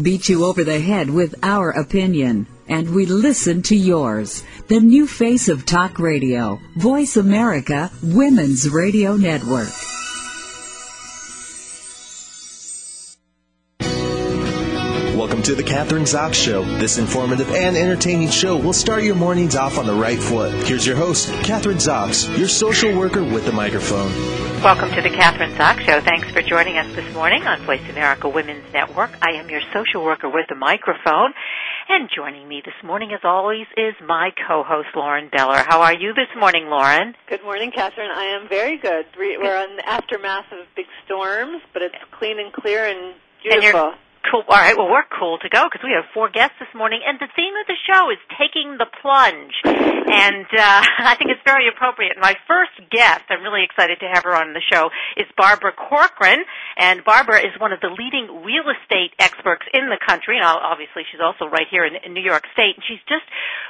beat you over the head with our opinion, and we listen to yours. The new face of talk radio, Voice America Women's Radio Network. To the Kathryn Zox Show. This informative and entertaining show will start your mornings off on the right foot. Here's your host, Kathryn Zox, your social worker with the microphone. Welcome to the Kathryn Zox Show. Thanks for joining us this morning on Voice America Women's Network. I am your social worker with the microphone. And joining me this morning, as always, is my co-host, Lauren Beller. How are you this morning, Lauren? Good morning, Kathryn. I am very good. We're on the aftermath of big storms, but it's clean and clear and beautiful. And Cool. All right. Well, we're cool to go because we have four guests this morning, and the theme of the show is taking the plunge, and uh, I think it's very appropriate. My first guest, I'm really excited to have her on the show, is Barbara Corcoran, and Barbara is one of the leading real estate experts in the country. And obviously, she's also right here in, in New York State, and she's just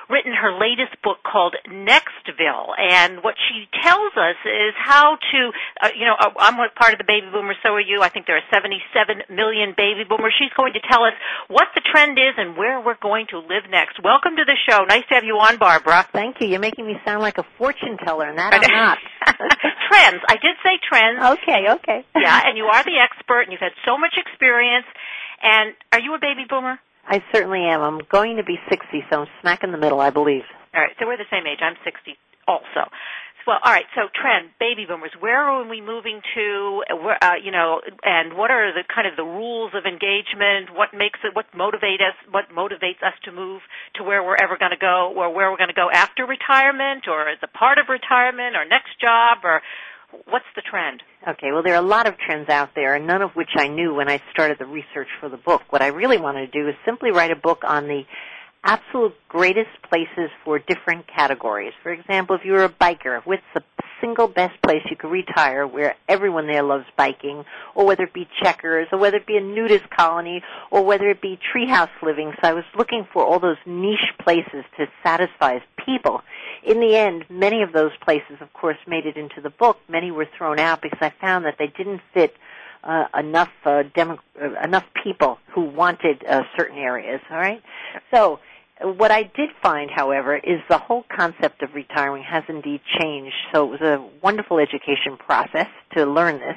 written her latest book called Nextville, and what she tells us is how to, uh, you know, uh, I'm part of the baby boomers. So are you. I think there are 77 million baby boomers. She's going to tell us what the trend is and where we're going to live next. Welcome to the show. Nice to have you on, Barbara. Thank you. You're making me sound like a fortune teller, and that I'm not. trends. I did say trends. Okay, okay. yeah, and you are the expert, and you've had so much experience. And are you a baby boomer? I certainly am. I'm going to be 60, so I'm smack in the middle, I believe. All right, so we're the same age. I'm 60 also. Well, all right. So, trend baby boomers. Where are we moving to? Where, uh, you know, and what are the kind of the rules of engagement? What makes it? What motivates us? What motivates us to move to where we're ever going to go, or where we're going to go after retirement, or as a part of retirement, or next job, or what's the trend? Okay, well, there are a lot of trends out there, and none of which I knew when I started the research for the book. What I really wanted to do is simply write a book on the absolute greatest places for different categories. For example, if you're a biker, what's the single best place you could retire where everyone there loves biking, or whether it be checkers, or whether it be a nudist colony, or whether it be treehouse living. So I was looking for all those niche places to satisfy people. In the end, many of those places, of course, made it into the book. Many were thrown out because I found that they didn't fit uh, enough uh, demo- uh, enough people who wanted uh, certain areas. All right, so what I did find, however, is the whole concept of retiring has indeed changed. So it was a wonderful education process to learn this.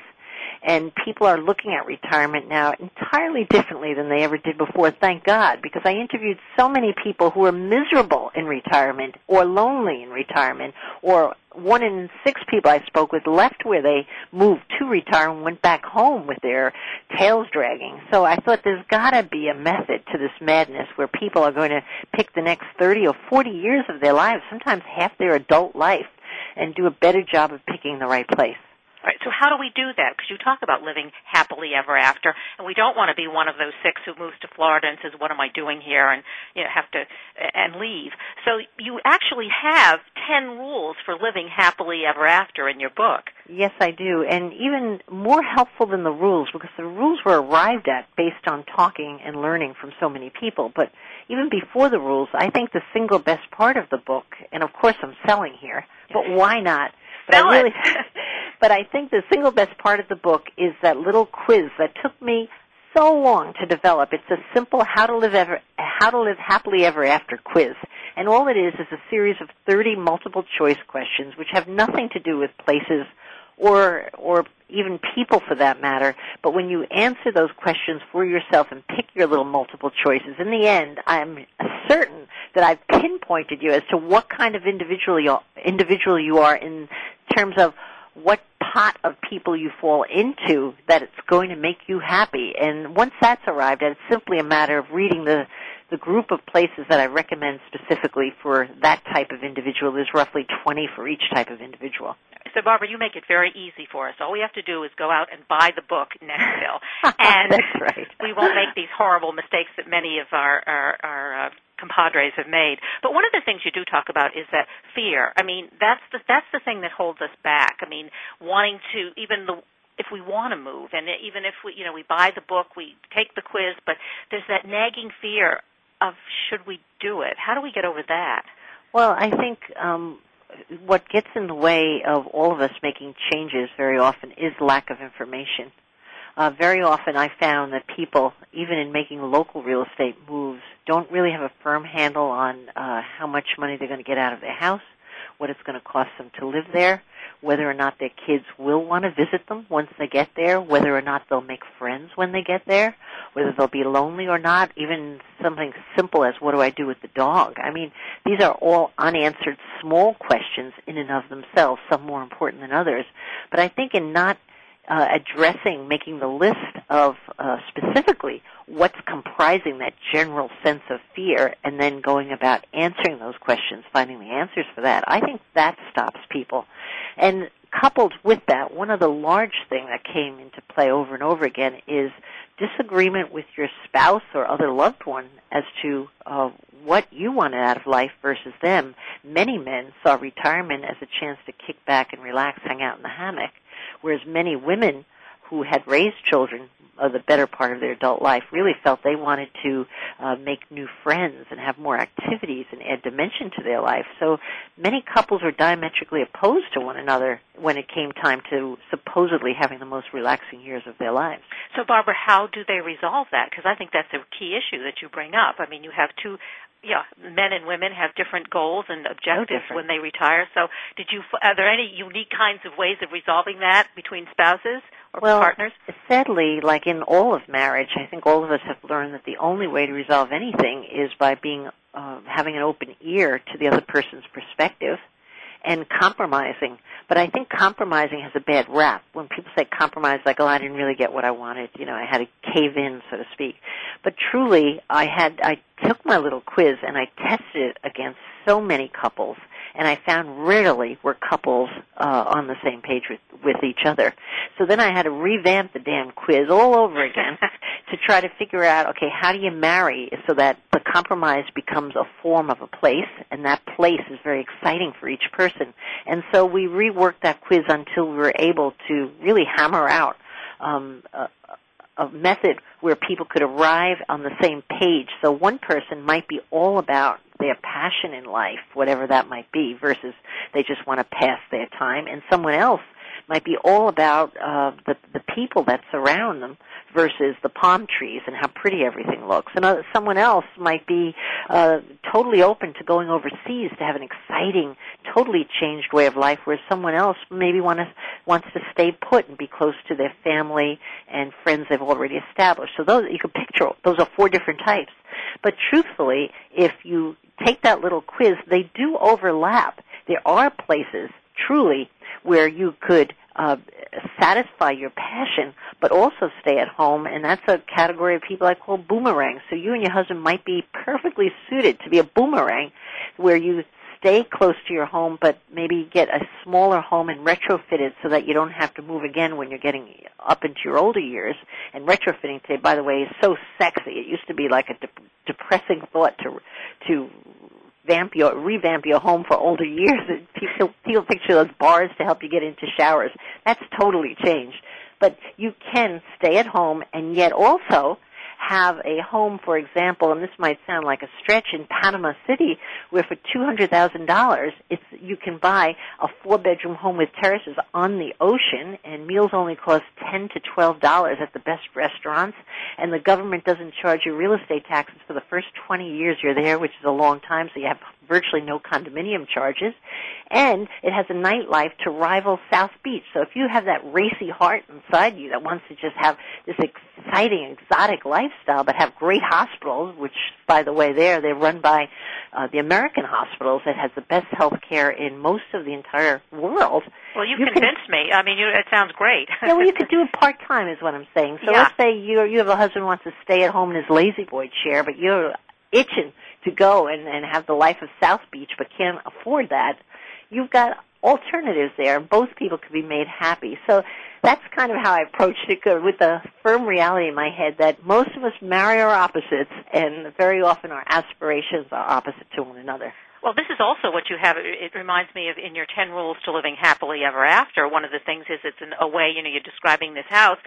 And people are looking at retirement now entirely differently than they ever did before, thank God, because I interviewed so many people who were miserable in retirement or lonely in retirement or one in six people I spoke with left where they moved to retire and went back home with their tails dragging. So I thought there's gotta be a method to this madness where people are going to pick the next 30 or 40 years of their lives, sometimes half their adult life, and do a better job of picking the right place. Right. So how do we do that? Because you talk about living happily ever after, and we don't want to be one of those six who moves to Florida and says, "What am I doing here?" and you know have to and leave. So you actually have ten rules for living happily ever after in your book. Yes, I do, and even more helpful than the rules because the rules were arrived at based on talking and learning from so many people. But even before the rules, I think the single best part of the book, and of course I'm selling here, but why not? But Sell I really, it. but I think the single best part of the book is that little quiz that took me so long to develop. It's a simple how to live ever, how to live happily ever after quiz. And all it is is a series of 30 multiple choice questions which have nothing to do with places or or even people for that matter. But when you answer those questions for yourself and pick your little multiple choices, in the end, I'm certain that I've pinpointed you as to what kind of individual you, individual you are in terms of what pot of people you fall into that it's going to make you happy. And once that's arrived at, it's simply a matter of reading the the group of places that I recommend specifically for that type of individual. is roughly 20 for each type of individual. So, Barbara, you make it very easy for us. All we have to do is go out and buy the book Nextville, and That's right. we won't make these horrible mistakes that many of our our, our uh, compadres have made. But one of the things you do talk about is that fear. I mean, that's the that's the thing that holds us back. I mean, wanting to even the if we want to move and even if we you know we buy the book we take the quiz but there's that nagging fear of should we do it? How do we get over that? Well i think um what gets in the way of all of us making changes very often is lack of information. Uh, very often I found that people, even in making local real estate moves, don't really have a firm handle on uh, how much money they're going to get out of their house, what it's going to cost them to live there, whether or not their kids will want to visit them once they get there, whether or not they'll make friends when they get there, whether they'll be lonely or not, even something simple as what do I do with the dog? I mean, these are all unanswered small questions in and of themselves, some more important than others. But I think in not uh, addressing, making the list of uh, specifically what's comprising that general sense of fear, and then going about answering those questions, finding the answers for that. I think that stops people. And coupled with that, one of the large things that came into play over and over again is disagreement with your spouse or other loved one as to uh, what you wanted out of life versus them. Many men saw retirement as a chance to kick back and relax, hang out in the hammock whereas many women who had raised children uh, the better part of their adult life really felt they wanted to uh, make new friends and have more activities and add dimension to their life. So many couples were diametrically opposed to one another when it came time to supposedly having the most relaxing years of their lives. So Barbara, how do they resolve that? Because I think that's a key issue that you bring up. I mean, you have two yeah, men and women have different goals and objectives when they retire. So, did you are there any unique kinds of ways of resolving that between spouses or well, partners? Sadly, like in all of marriage, I think all of us have learned that the only way to resolve anything is by being uh, having an open ear to the other person's perspective and compromising. But I think compromising has a bad rap. When people say compromise, like, oh, I didn't really get what I wanted, you know, I had to cave in, so to speak. But truly, I had, I took my little quiz and I tested it against so many couples and I found rarely were couples uh, on the same page with, with each other. So then I had to revamp the damn quiz all over again to try to figure out, okay, how do you marry so that the compromise becomes a form of a place, and that place is very exciting for each person. And so we reworked that quiz until we were able to really hammer out um, a, a method where people could arrive on the same page. So one person might be all about their passion in life, whatever that might be, versus they just want to pass their time, and someone else might be all about uh, the the people that surround them versus the palm trees and how pretty everything looks. And uh, someone else might be uh, totally open to going overseas to have an exciting, totally changed way of life, whereas someone else maybe want to, wants to stay put and be close to their family and friends they've already established. So those you can picture those are four different types. But truthfully, if you take that little quiz, they do overlap. There are places, truly, where you could uh, satisfy your passion, but also stay at home, and that's a category of people I call boomerangs. So you and your husband might be perfectly suited to be a boomerang, where you stay close to your home, but maybe get a smaller home and retrofit it so that you don't have to move again when you're getting up into your older years. And retrofitting today, by the way, is so sexy. It used to be like a de- depressing thought to to vamp your revamp your home for older years. People people picture those bars to help you get into showers. That's totally changed. But you can stay at home and yet also have a home, for example, and this might sound like a stretch in Panama City, where for two hundred thousand dollars, you can buy a four bedroom home with terraces on the ocean, and meals only cost ten to twelve dollars at the best restaurants, and the government doesn't charge you real estate taxes for the first twenty years you're there, which is a long time, so you have virtually no condominium charges, and it has a nightlife to rival South Beach. So if you have that racy heart inside you that wants to just have this exciting, exotic lifestyle, but have great hospitals, which, by the way, there they're run by uh, the American hospitals that has the best health care in most of the entire world. Well, you, you convinced can, me. I mean, you, it sounds great. yeah, well, you could do it part time, is what I'm saying. So yeah. let's say you you have a husband who wants to stay at home in his lazy boy chair, but you're itching to go and, and have the life of South Beach, but can't afford that. You've got alternatives there. Both people could be made happy. So that's kind of how I approached it with the firm reality in my head that most of us marry our opposites and very often our aspirations are opposite to one another. Well, this is also what you have. It reminds me of in your 10 rules to living happily ever after. One of the things is it's in a way, you know, you're describing this house.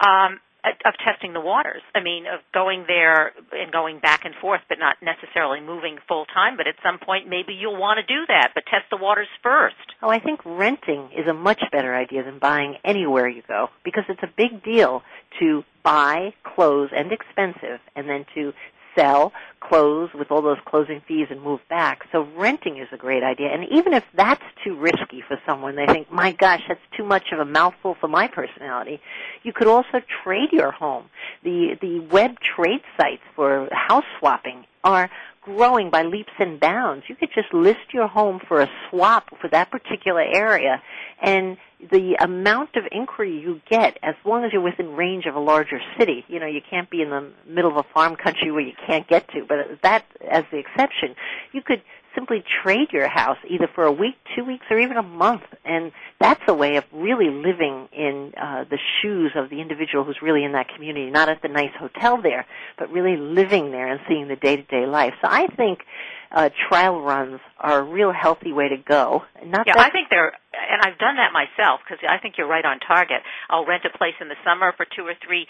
Um, of testing the waters. I mean, of going there and going back and forth, but not necessarily moving full time. But at some point, maybe you'll want to do that, but test the waters first. Oh, I think renting is a much better idea than buying anywhere you go because it's a big deal to buy clothes and expensive and then to sell clothes with all those closing fees and move back. So renting is a great idea. And even if that's too risky for someone, they think, my gosh, that's too much of a mouthful for my personality. You could also trade your home. The, the web trade sites for house swapping are growing by leaps and bounds. You could just list your home for a swap for that particular area and the amount of inquiry you get as long as you're within range of a larger city. You know, you can't be in the middle of a farm country where you can't get to, but that as the exception, you could simply trade your house either for a week, two weeks, or even a month. And that's a way of really living in uh, the shoes of the individual who's really in that community, not at the nice hotel there, but really living there and seeing the day-to-day life. So I think uh, trial runs are a real healthy way to go. Not yeah, I think they're, and I've done that myself because I think you're right on target. I'll rent a place in the summer for two or three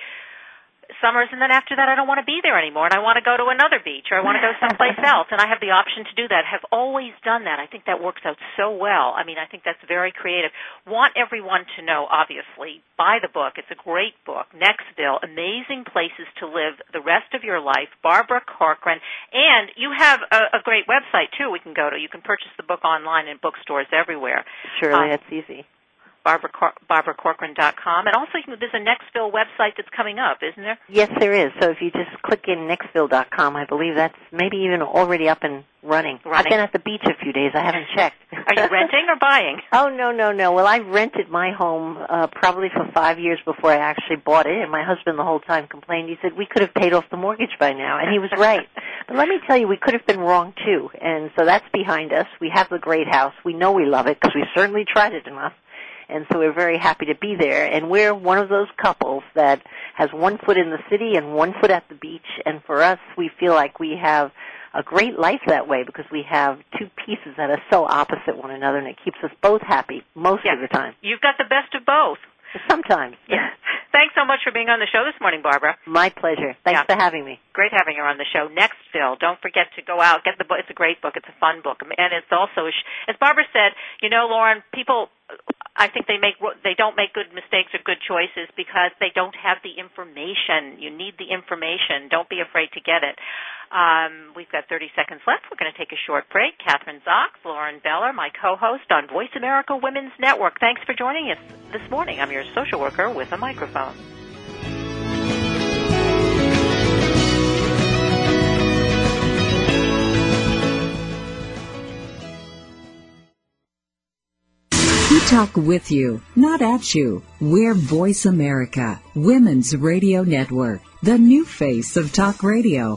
summers and then after that I don't want to be there anymore and I want to go to another beach or I want to go someplace else and I have the option to do that. Have always done that. I think that works out so well. I mean, I think that's very creative. Want everyone to know obviously buy the book. It's a great book. Nextville, amazing places to live the rest of your life. Barbara Corcoran and you have a, a great website too we can go to. You can purchase the book online in bookstores everywhere. Surely um, that's easy. Barbara BarbaraCorcoran.com. And also, there's a Nextville website that's coming up, isn't there? Yes, there is. So if you just click in Nextville.com, I believe that's maybe even already up and running. running. I've been at the beach a few days. I haven't checked. Are you renting or buying? Oh no, no, no. Well, I rented my home uh, probably for five years before I actually bought it, and my husband the whole time complained. He said we could have paid off the mortgage by now, and he was right. but let me tell you, we could have been wrong too. And so that's behind us. We have the great house. We know we love it because we certainly tried it enough and so we're very happy to be there. And we're one of those couples that has one foot in the city and one foot at the beach. And for us, we feel like we have a great life that way because we have two pieces that are so opposite one another, and it keeps us both happy most yeah. of the time. You've got the best of both. Sometimes. Yeah. Thanks so much for being on the show this morning, Barbara. My pleasure. Thanks yeah. for having me. Great having you on the show. Nextville. Don't forget to go out, get the book. It's a great book. It's a fun book. And it's also, as Barbara said, you know, Lauren, people, I think they make, they don't make good mistakes or good choices because they don't have the information. You need the information. Don't be afraid to get it. Um, we've got 30 seconds left. We're going to take a short break. Kathryn Zox, Lauren Beller, my co-host on Voice America Women's Network. Thanks for joining us this morning. I'm your social worker with a microphone. We talk with you, not at you. We're Voice America, Women's Radio Network, the new face of talk radio.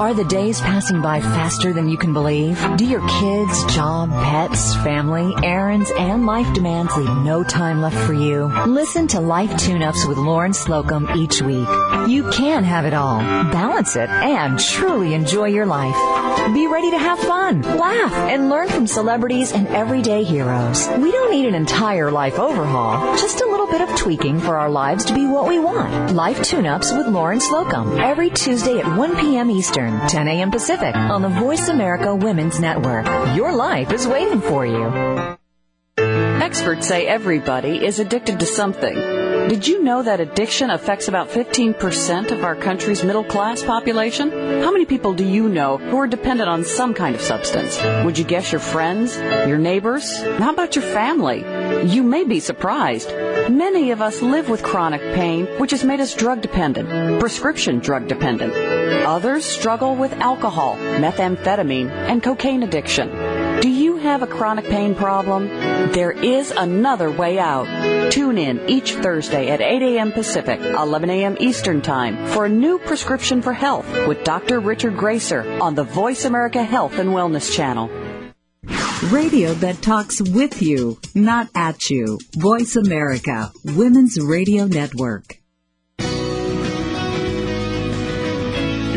Are the days passing by faster than you can believe? Do your kids, job, pets, family, errands, and life demands leave no time left for you? Listen to Life Tune-Ups with Lauren Slocum each week. You can have it all, balance it, and truly enjoy your life. Be ready to have fun, laugh, and learn from celebrities and everyday heroes. We don't need an entire life overhaul, just a little bit of tweaking for our lives to be what we want. Life Tune-Ups with Lauren Slocum, every Tuesday at 1 p.m. Eastern. 10 a.m. Pacific on the Voice America Women's Network. Your life is waiting for you. Experts say everybody is addicted to something. Did you know that addiction affects about 15% of our country's middle class population? How many people do you know who are dependent on some kind of substance? Would you guess your friends, your neighbors? How about your family? You may be surprised. Many of us live with chronic pain, which has made us drug dependent, prescription drug dependent. Others struggle with alcohol, methamphetamine, and cocaine addiction. Do you have a chronic pain problem? There is another way out. Tune in each Thursday at 8 a.m. Pacific, 11 a.m. Eastern Time for a new prescription for health with Dr. Richard Gracer on the Voice America Health and Wellness Channel. Radio that talks with you, not at you. Voice America, Women's Radio Network.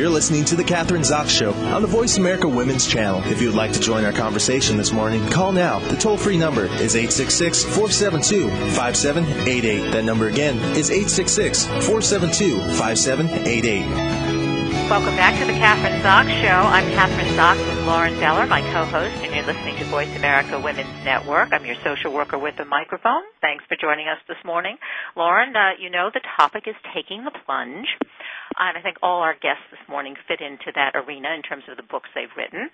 You're listening to The Kathryn Zox Show on the Voice America Women's Channel. If you would like to join our conversation this morning, call now. The toll free number is 866 472 5788. That number again is 866 472 5788. Welcome back to the Kathryn Zox Show. I'm Kathryn Zox with Lauren Beller, my co-host, and you're listening to Voice America Women's Network. I'm your social worker with a microphone. Thanks for joining us this morning. Lauren, uh, you know the topic is taking the plunge, and I think all our guests this morning fit into that arena in terms of the books they've written.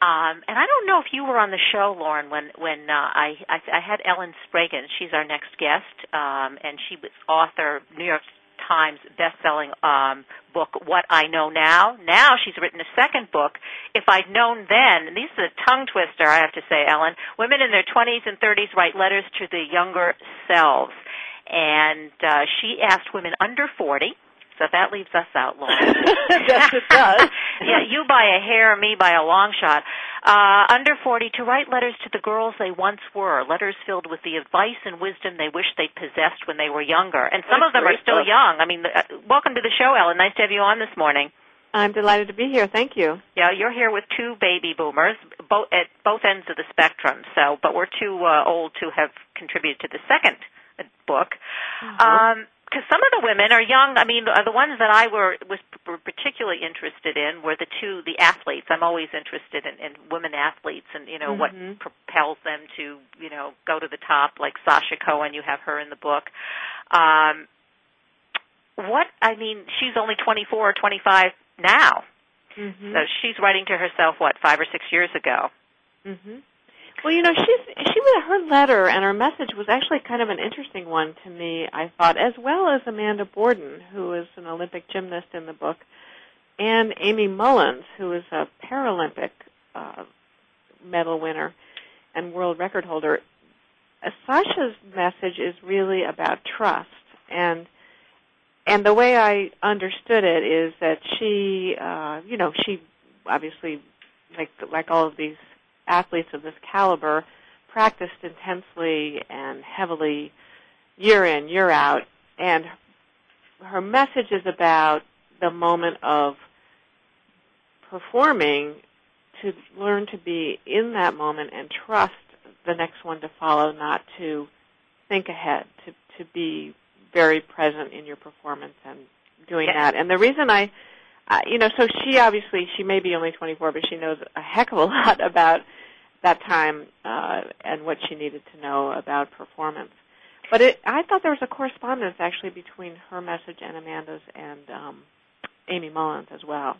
Um, and I don't know if you were on the show, Lauren, when when uh, I, I I had Ellyn Sprague. She's our next guest, um, and she was author New York Times best-selling um, book, What I Know Now. Now she's written a second book, If I'd Known Then. And this is a tongue twister, I have to say, Ellyn. Women in their 20s and 30s write letters to the younger selves. And uh, she asked women under 40 so that leaves us out, Lauren. yes, it does. yeah, you by a hair, me by a long shot. Uh, under 40 to write letters to the girls they once were, letters filled with the advice and wisdom they wish they possessed when they were younger. And some That's of them are still book. young. I mean, uh, welcome to the show, Ellyn. Nice to have you on this morning. I'm delighted to be here. Thank you. Yeah, you're here with two baby boomers, both at both ends of the spectrum. So, but we're too uh, old to have contributed to the second book. Mm-hmm. Um, because some of the women are young. I mean, the, ones that I were was were particularly interested in were the two the athletes. I'm always interested in, in women athletes and you know Mhm. what propels them to you know go to the top. Like Sasha Cohen, you have her in the book. Um, what I mean, she's only 24 or 25 now, Mm-hmm. so she's writing to herself what five or six years ago. hmm Well, you know, she's she was her letter and her message was actually kind of an interesting one to me. I thought, as well as Amanda Borden, who is an Olympic gymnast in the book, and Aimee Mullins, who is a Paralympic uh, medal winner and world record holder. Uh, Sasha's message is really about trust and and the way I understood it is that she, uh, you know, she obviously, like like all of these athletes of this caliber, practiced intensely and heavily, year in year out, and her message is about the moment of performing to learn to be in that moment and trust the next one to follow, not to think ahead, to to be very present in your performance and doing Yeah. that. And the reason I, uh, you know, so she obviously she may be only 24, but she knows a heck of a lot about that time uh, and what she needed to know about performance. But it, I thought there was a correspondence actually between her message and Amanda's and um, Aimee Mullins as well.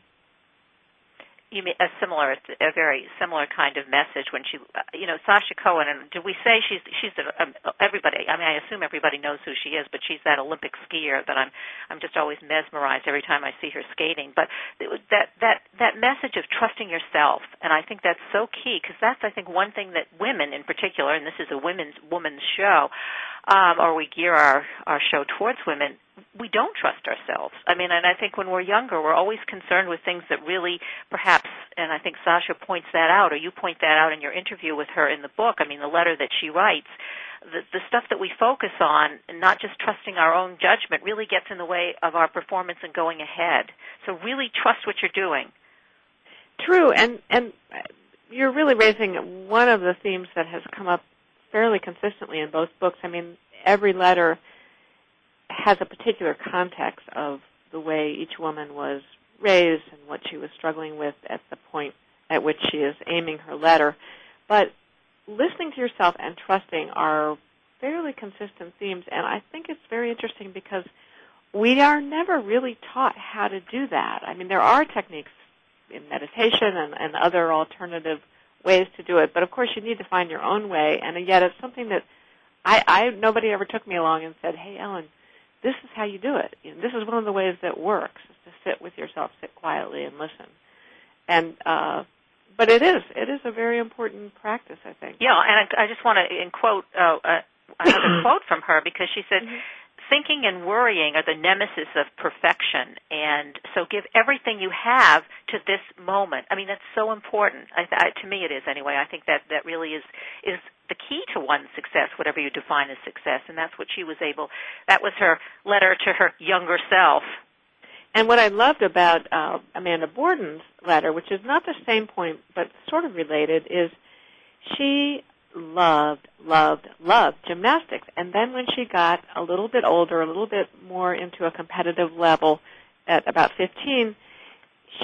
You mean a similar a very similar kind of message when she you know Sasha Cohen and do we say she's she's a, um, everybody I mean I assume everybody knows who she is but she's that Olympic skier that I'm I'm just always mesmerized every time I see her skating. But that that that message of trusting yourself and I think that's so key because that's I think one thing that women in particular and this is a women's woman's show um, or we gear our our show towards women we don't trust ourselves. I mean, and I think when we're younger, we're always concerned with things that really, perhaps, and I think Sasha points that out, or you point that out in your interview with her in the book. I mean, the letter that she writes, the, the stuff that we focus on, not just trusting our own judgment, really gets in the way of our performance and going ahead. So really trust what you're doing. True, and and you're really raising one of the themes that has come up fairly consistently in both books. I mean, every letter has a particular context of the way each woman was raised and what she was struggling with at the point at which she is aiming her letter. But listening to yourself and trusting are fairly consistent themes, and I think it's very interesting because we are never really taught how to do that. I mean, there are techniques in meditation and, and other alternative ways to do it, but of course you need to find your own way, and yet it's something that I, I nobody ever took me along and said, "Hey, Ellyn, this is how you do it. You know, this is one of the ways that works: is to sit with yourself, sit quietly, and listen." And uh, but it is it is a very important practice, I think. Yeah, and I, I just want to quote uh, uh, another quote from her because she said, "Thinking and worrying are the nemesis of perfection, and so give everything you have to this moment." I mean, that's so important. I, I, to me, it is anyway. I think that that really is is the key to one's success, whatever you define as success, and that's what she was able. That was her letter to her younger self. And what I loved about uh, Amanda Borden's letter, which is not the same point but sort of related, is she loved, loved, loved gymnastics. And then when she got a little bit older, a little bit more into a competitive level at about 15,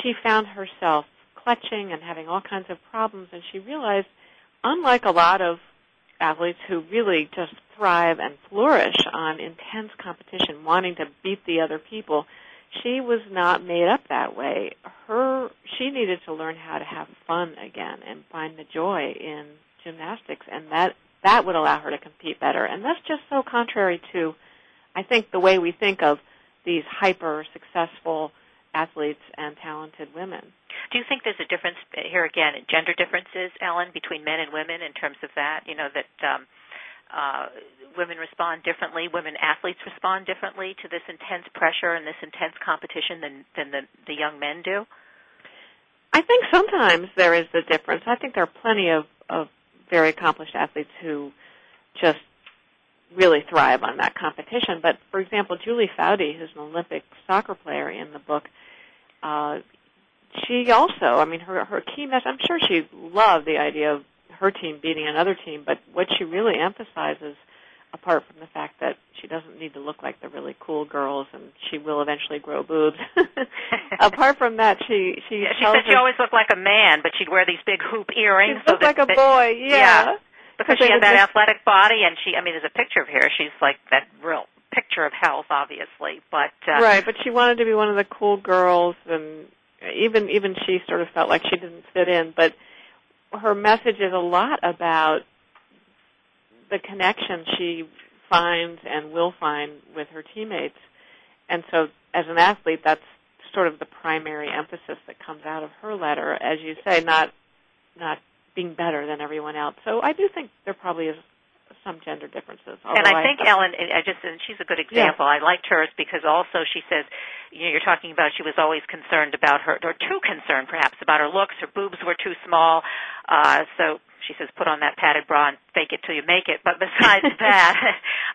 she found herself clutching and having all kinds of problems and she realized unlike a lot of athletes who really just thrive and flourish on intense competition, wanting to beat the other people, she was not made up that way. Her she needed to learn how to have fun again and find the joy in gymnastics and that that would allow her to compete better. And that's just so contrary to I think the way we think of these hyper successful athletes and talented women. Do you think there's a difference here again, gender differences, Ellyn, between men and women in terms of that? You know that um, uh, women respond differently, women athletes respond differently to this intense pressure and this intense competition than than the, the young men do. I think sometimes there is a difference. I think there are plenty of, of very accomplished athletes who just really thrive on that competition. But for example, Julie Foudy, who's an Olympic soccer player in the book, uh, she also, I mean, her her key message. I'm sure she loved the idea of her team beating another team, but what she really emphasizes, apart from the fact that she doesn't need to look like the really cool girls and she will eventually grow boobs. apart from that, she she yeah, she said she always looked like a man, but she'd wear these big hoop earrings. She looked so like a that, boy, yeah. yeah because she had that athletic body, and she, I mean, there's a picture of her. She's like that real picture of health, obviously, but uh, right. But she wanted to be one of the cool girls, and even even she sort of felt like she didn't fit in. But her message is a lot about the connection she finds and will find with her teammates, and so as an athlete, that's sort of the primary emphasis that comes out of her letter, as you say, not not being better than everyone else. So I do think there probably is some gender differences. And I think I, Ellyn, I just and she's a good example. Yeah. I liked hers because also she says, you know, you're talking about she was always concerned about her, or too concerned perhaps about her looks. Her boobs were too small, uh, so she says put on that padded bra and fake it till you make it. But besides that,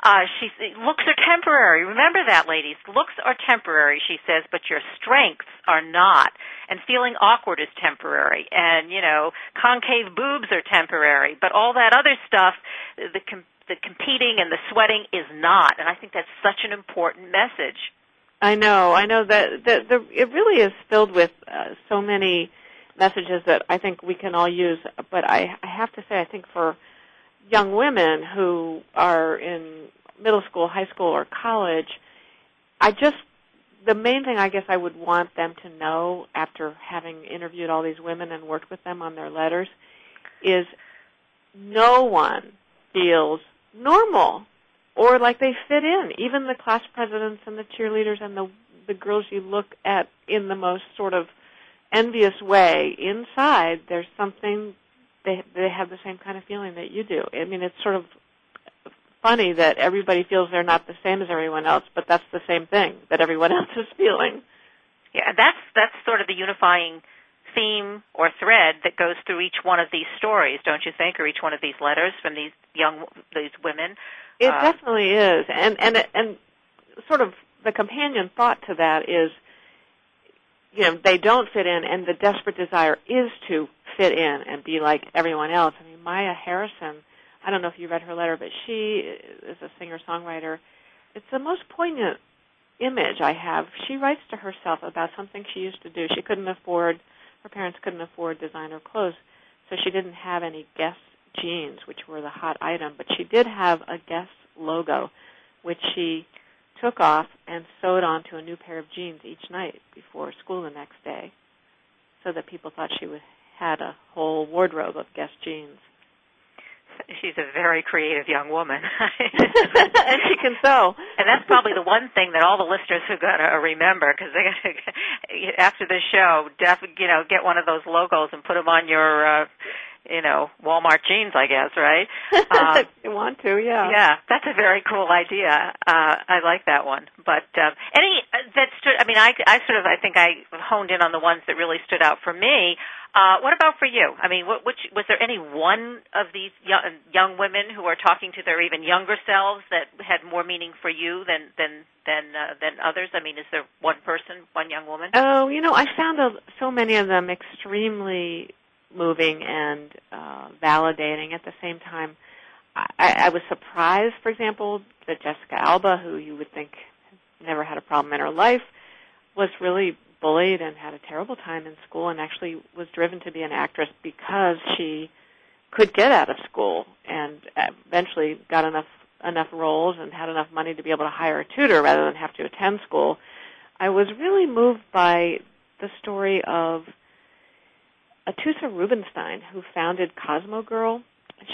uh, she looks are temporary. Remember that, ladies. Looks are temporary, she says, but your strengths are not. And feeling awkward is temporary. And you know, concave boobs are temporary. But all that other stuff, the com- the competing and the sweating is not. And I think that's such an important message. I know, I know that that the it really is filled with uh, so many messages that I think we can all use. But I, I have to say, I think for young women who are in middle school, high school, or college, I just the main thing I guess I would want them to know after having interviewed all these women and worked with them on their letters is no one feels normal or like they fit in. Even the class presidents and the cheerleaders and the the girls you look at in the most sort of envious way, inside there's something they they have the same kind of feeling that you do. I mean, it's sort of funny that everybody feels they're not the same as everyone else, but that's the same thing that everyone else is feeling. Yeah, that's that's sort of the unifying theme or thread that goes through each one of these stories, don't you think, or each one of these letters from these young these women? It uh, definitely is, and and and sort of the companion thought to that is you know they don't fit in, and the desperate desire is to fit in and be like everyone else. I mean, Maya Harrison. I don't know if you read her letter, but she is a singer songwriter. It's the most poignant image I have. She writes to herself about something she used to do. She couldn't afford her parents couldn't afford designer clothes, so she didn't have any Guess jeans, which were the hot item, but she did have a Guess logo, which she took off and sewed onto a new pair of jeans each night before school the next day so that people thought she was, had a whole wardrobe of Guess jeans. She's a very creative young woman. and she can sew. And that's probably the one thing that all the listeners are going to remember because they after the show, def, you know, get one of those logos and put them on your uh, you know, Walmart jeans, I guess, right? Um, you want to, yeah. Yeah, that's a very cool idea. Uh, I like that one. But um, any, uh, that stood. I mean, I, I sort of, I think I honed in on the ones that really stood out for me. Uh, what about for you? I mean, what, which, was there any one of these young, young women who are talking to their even younger selves that had more meaning for you than than than uh, than others? I mean, is there one person, one young woman? Oh, you know, I found a, so many of them extremely moving and uh, validating at the same time. I, I was surprised, for example, that Jessica Alba, who you would think never had a problem in her life, was really bullied and had a terrible time in school and actually was driven to be an actress because she could get out of school and eventually got enough enough roles and had enough money to be able to hire a tutor rather than have to attend school. I was really moved by the story of Atoosa Rubenstein, who founded Cosmo Girl.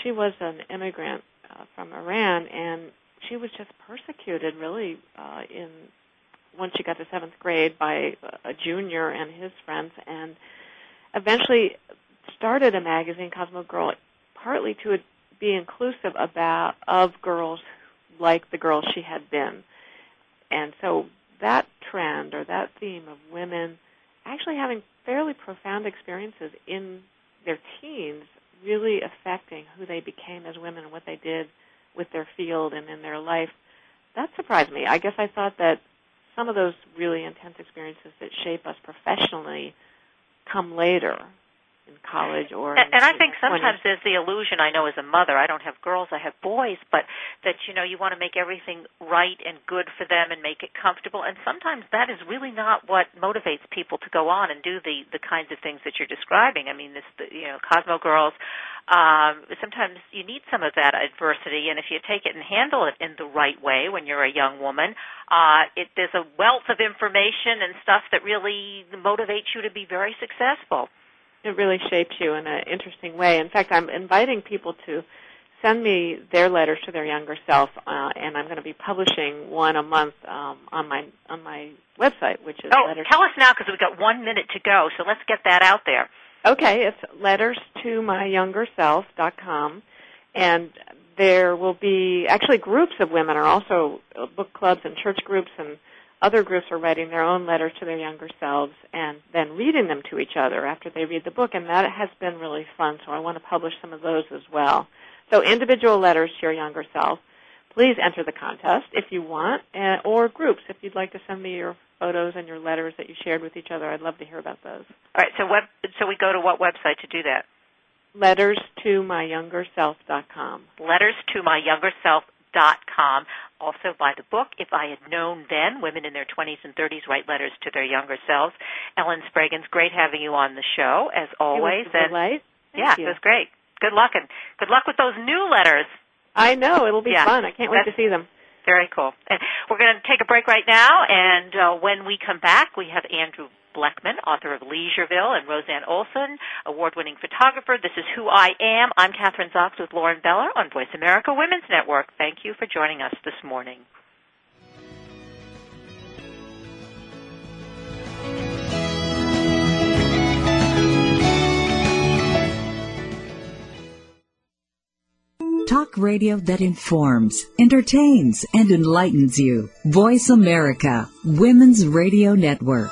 She was an immigrant uh, from Iran, and she was just persecuted really uh, in once she got to seventh grade by a junior and his friends, and eventually started a magazine, Cosmo Girl, partly to be inclusive about of girls like the girls she had been, and so that trend or that theme of women actually having fairly profound experiences in their teens, really affecting who they became as women and what they did with their field and in their life, that surprised me. I guess I thought that some of those really intense experiences that shape us professionally come later in college or and, and I think sometimes there's the illusion I know as a mother I don't have girls I have boys but that you know you want to make everything right and good for them and make it comfortable. And sometimes that is really not what motivates people to go on and do the the kinds of things that you're describing. I mean this the, you know Cosmo girls um, sometimes you need some of that adversity, and if you take it and handle it in the right way when you're a young woman, uh, it, there's a wealth of information and stuff that really motivates you to be very successful it really shaped you in an interesting way. In fact, I'm inviting people to send me their letters to their younger self, uh, and I'm going to be publishing one a month um, on my on my website, which is oh, letters. tell us now because we've got one minute to go, so let's get that out there. Okay, it's letters to my younger self dot com, and there will be actually groups of women are also uh, book clubs and church groups and other groups are writing their own letters to their younger selves and then reading them to each other after they read the book, and that has been really fun. So I want to publish some of those as well. So individual letters to your younger self. Please enter the contest if you want, or groups if you'd like to send me your photos and your letters that you shared with each other. I'd love to hear about those. All right. So web, so we go to what website to do that? Letters to my younger self.com. Letters to my younger self dot com. Also buy the book, If I Had Known Then, Women in Their 20s and 30s Write Letters to Their Younger Selves. Ellyn Spragins, great having you on the show, as always. It was and, yeah, you. it was great. Good luck, and good luck with those new letters. I know, it'll be yeah, fun. I can't wait to see them. Very cool. And we're going to take a break right now, and uh, when we come back, we have Andrew Blechman, author of Leisureville, and Rosanne Olson, award-winning photographer. This is Who I Am. I'm Kathryn Zox with Lauren Beller on Voice America Women's Network. Thank you for joining us this morning. Talk radio that informs, entertains, and enlightens you. Voice America, Women's Radio Network.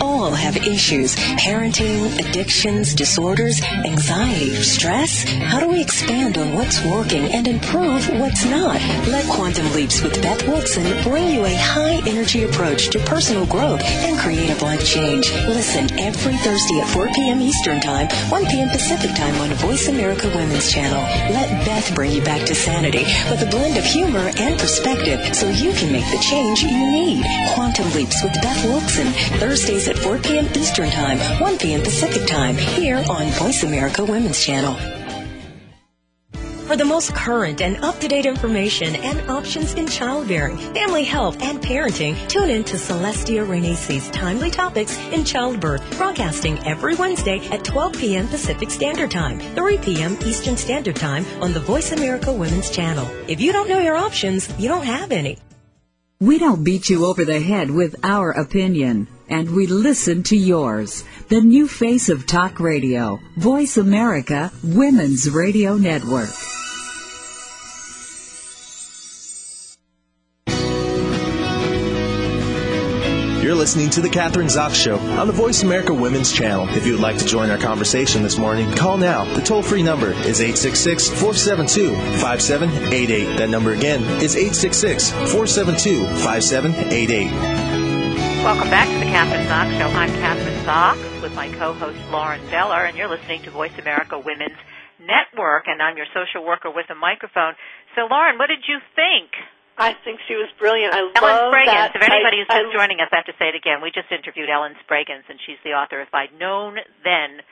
all have issues parenting, addictions, disorders, anxiety, stress. How do we expand on what's working and improve what's not? Let Quantum Leaps with Beth Wilson bring you a high energy approach to personal growth and creative life change. Listen every Thursday at 4 p.m. Eastern Time, 1 p.m. Pacific Time on Voice America Women's Channel. Let Beth bring you back to sanity with a blend of humor and perspective so you can make the change you need. Quantum Leaps with Beth Wilson, Thursdays at 4 p.m. Eastern Time, 1 p.m. Pacific Time, here on Voice America Women's Channel. For the most current and up-to-date information and options in childbearing, family health, and parenting, tune in to Celestia Renese's Timely Topics in Childbirth, broadcasting every Wednesday at 12 p.m. Pacific Standard Time, 3 p.m. Eastern Standard Time on the Voice America Women's Channel. If you don't know your options, you don't have any. We don't beat you over the head with our opinion, and we listen to yours. The new face of talk radio, Voice America Women's Radio Network. You're listening to The Kathryn Zox Show on the Voice America Women's Channel. If you would like to join our conversation this morning, call now. The toll free number is 866 472 5788. That number again is 866 472 5788. Welcome back to the Kathryn Zox Show. I'm Kathryn Zox with my co-host Lauren Beller, and you're listening to Voice America Women's Network, and I'm your social worker with a microphone. So, Lauren, what did you think? I think she was brilliant. I Ellyn love Spragins. that. If anybody who's I, just joining us, I have to say it again. We just interviewed Ellyn Spragins, and she's the author. If I'd known then,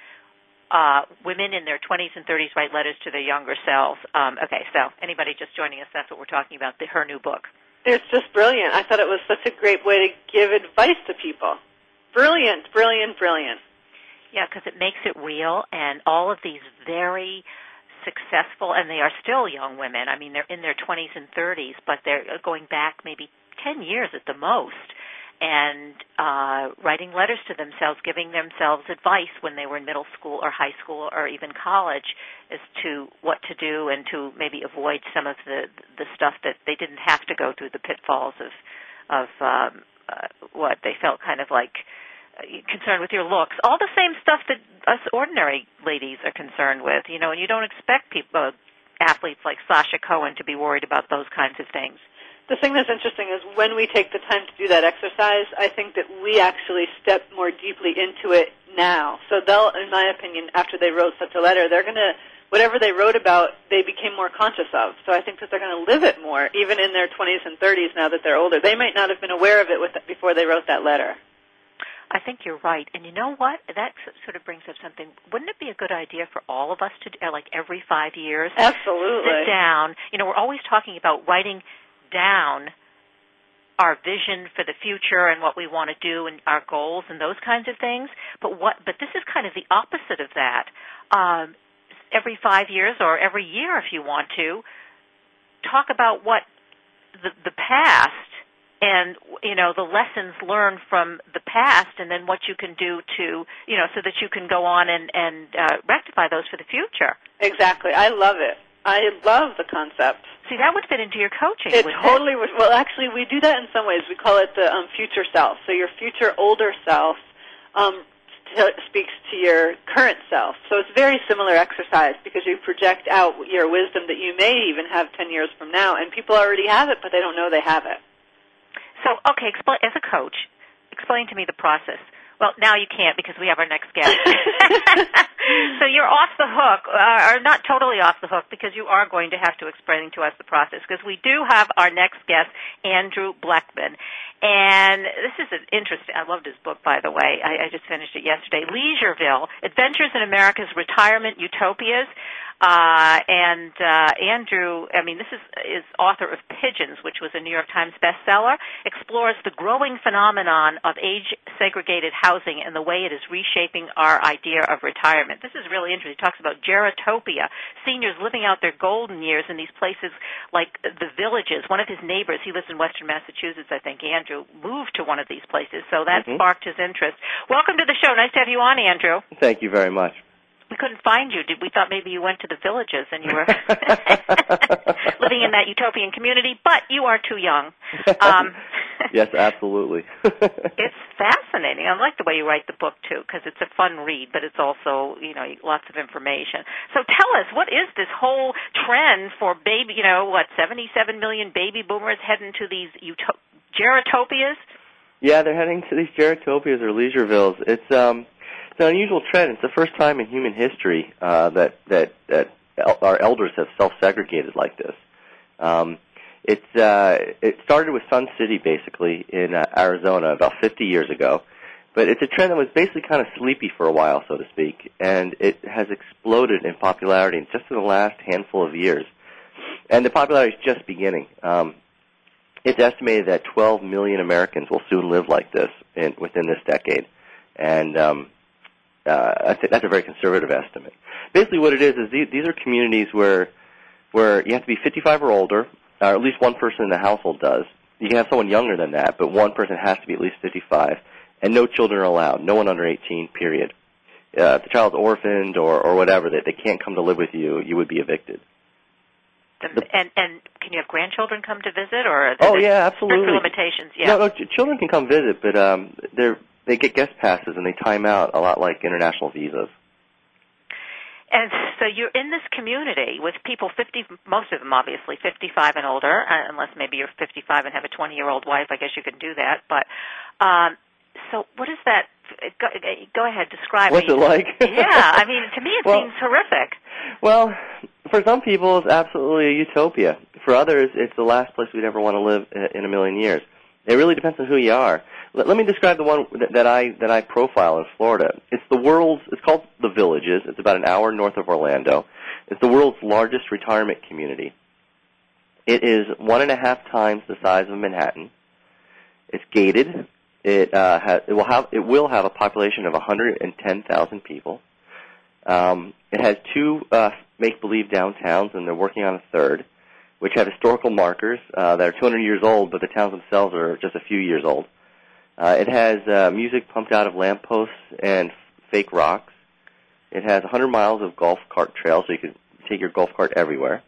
uh, women in their 20s and 30s write letters to their younger selves. Um, okay, so anybody just joining us, that's what we're talking about. The, her new book. It's just brilliant. I thought it was such a great way to give advice to people. Brilliant, brilliant, brilliant. Yeah, because it makes it real, and all of these very successful, and they are still young women. I mean, they're in their 20s and 30s, but they're going back maybe 10 years at the most, and uh, writing letters to themselves, giving themselves advice when they were in middle school or high school or even college as to what to do and to maybe avoid some of the the stuff that they didn't have to go through the pitfalls of of um, uh, what they felt kind of like concerned with your looks. All the same stuff that us ordinary ladies are concerned with, you know, and you don't expect people, athletes like Sasha Cohen to be worried about those kinds of things. The thing that's interesting is when we take the time to do that exercise, I think that we actually step more deeply into it now. So they'll, in my opinion, after they wrote such a letter, they're going to, whatever they wrote about, they became more conscious of. So I think that they're going to live it more, even in their 20s and 30s now that they're older. They might not have been aware of it with, before they wrote that letter. I think you're right. And you know what? That sort of brings up something. Wouldn't it be a good idea for all of us to, like every five years, Absolutely. sit down? You know, we're always talking about writing down our vision for the future and what we want to do and our goals and those kinds of things. But what? But this is kind of the opposite of that. Um, every five years or every year, if you want to, talk about what the, the past and you know the lessons learned from the past and then what you can do to you know so that you can go on and and uh, rectify those for the future Exactly. I love it. I love the concept. see that would fit into your coaching It totally would. Well, actually, we do that in some ways. We call it the um, future self. So your future older self um, st- speaks to your current self. So it's a very similar exercise because you project out your wisdom that you may even have 10 years from now, and people already have it, but they don't know they have it. so okay explain as a coach explain to me the process well now you can't because we have our next guest. So you're off the hook or not totally off the hook because you are going to have to explain to us the process because we do have our next guest andrew blechman. And this is an interesting i loved his book by the way. I, I just finished it yesterday. Leisureville adventures in america's retirement utopias uh, and uh, Andrew, I mean, this is is author of Pigeons, which was a New York Times bestseller. Explores the growing phenomenon of age-segregated housing and the way it is reshaping our idea of retirement. This is really interesting. He talks about gerontopia, seniors living out their golden years in these places like the villages. One of his neighbors, he lives in Western Massachusetts, I think. Andrew moved to one of these places, so that Mhm. sparked his interest. Welcome to the show. Nice to have you on, Andrew Thank you very much. Couldn't find you. Did we thought maybe you went to the villages and you were living in that utopian community? But you are too young. Um, yes, absolutely. it's fascinating. I like the way you write the book too because it's a fun read, but it's also you know lots of information. So tell us, what is this whole trend for baby? You know what? Seventy-seven million baby boomers heading to these uto- gerotopias. yeah, they're heading to these gerotopias or leisurevilles. It's um, it's an unusual trend. It's the first time in human history uh, that that that el- our elders have self-segregated like this. Um, it's uh, it started with Sun City basically in uh, Arizona about 50 years ago, But it's a trend that was basically kind of sleepy for a while, so to speak, and it has exploded in popularity just in the last handful of years. And the popularity is just beginning. Um, it's estimated that 12 million Americans will soon live like this in, within this decade, and um, uh, I think that's a very conservative estimate. Basically, what it is is these, these are communities where where you have to be 55 or older, or at least one person in the household does. You can have someone younger than that, but one person has to be at least 55, and no children are allowed. No one under 18. Period. Uh, if the child's orphaned or or whatever, that they can't come to live with you, you would be evicted. The, and and can you have grandchildren come to visit, or oh yeah, absolutely. limitations? Yeah. No, no, children can come visit, but um, they're they get guest passes and they time out a lot like international visas. And so you're in this community with people 50, most of them obviously 55 and older, uh, unless maybe you're 55 and have a 20 year old wife. I guess you can do that. But um, so what is that? Go, go ahead, describe. What's it like? yeah, I mean, to me it Well- seems horrific. Well, for some people, it's absolutely a utopia. For others, it's the last place we'd ever want to live in a million years. It really depends on who you are. Let, me describe the one that, I that I profile in Florida. It's the world's. It's called the Villages. It's about an hour north of Orlando. It's the world's largest retirement community. It is one and a half times the size of Manhattan. It's gated. It uh, ha- it will have it will have a population of 110,000 people. Um, it has two uh, make-believe downtowns, and they're working on a third, which have historical markers uh, that are 200 years old, but the towns themselves are just a few years old. Uh, it has uh, music pumped out of lampposts and fake rocks. It has 100 miles of golf cart trails, so you can take your golf cart everywhere.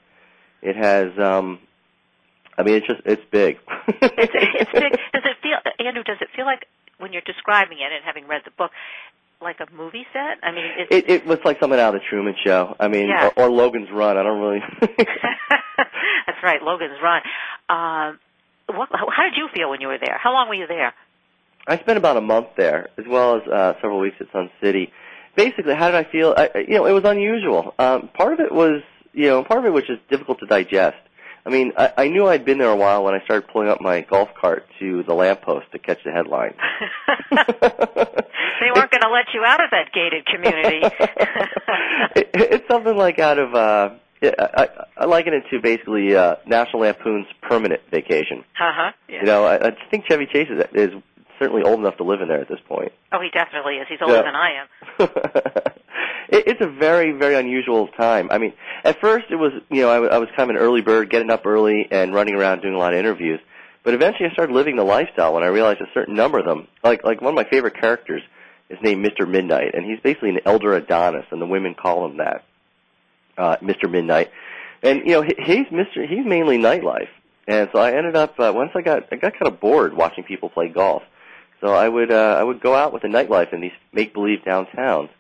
It has, um, I mean, it's just it's big. It's, it's big. Does it feel, Andrew? Does it feel like when you're describing it and having read the book, like a movie set? I mean, it's, It, it was like something out of the Truman Show. I mean, Yeah. or, or Logan's Run. I don't really. that's right, Logan's Run. Um, what, how did you feel when you were there? How long were you there? I spent about a month there, as well as uh, several weeks at Sun City. Basically, how did I feel? I, you know, it was unusual. Um, part of it was, you know, part of it was just difficult to digest. I mean, I, I knew I'd been there a while when I started pulling up my golf cart to the lamppost to catch the headline. They weren't going to let you out of that gated community. it, it's something like out of. uh I, I, liken it to basically uh, National Lampoon's Permanent Vacation. Uh huh. You know, I, I think Chevy Chase is, is certainly old enough to live in there at this point. Oh, he definitely is. He's older Yeah. than I am. it, it's a very, very unusual time. I mean, at first it was, you know, I, I was kind of an early bird, getting up early and running around doing a lot of interviews. But eventually I started living the lifestyle when I realized a certain number of them, like, like one of my favorite characters is named Mr. Midnight, and he's basically an elder Adonis, and the women call him that, uh, Mr. Midnight. And, you know, he, he's Mr., he's mainly nightlife. And so I ended up, uh, once I got, I got kind of bored watching people play golf. So I would uh, I would go out with the nightlife in these make believe downtowns,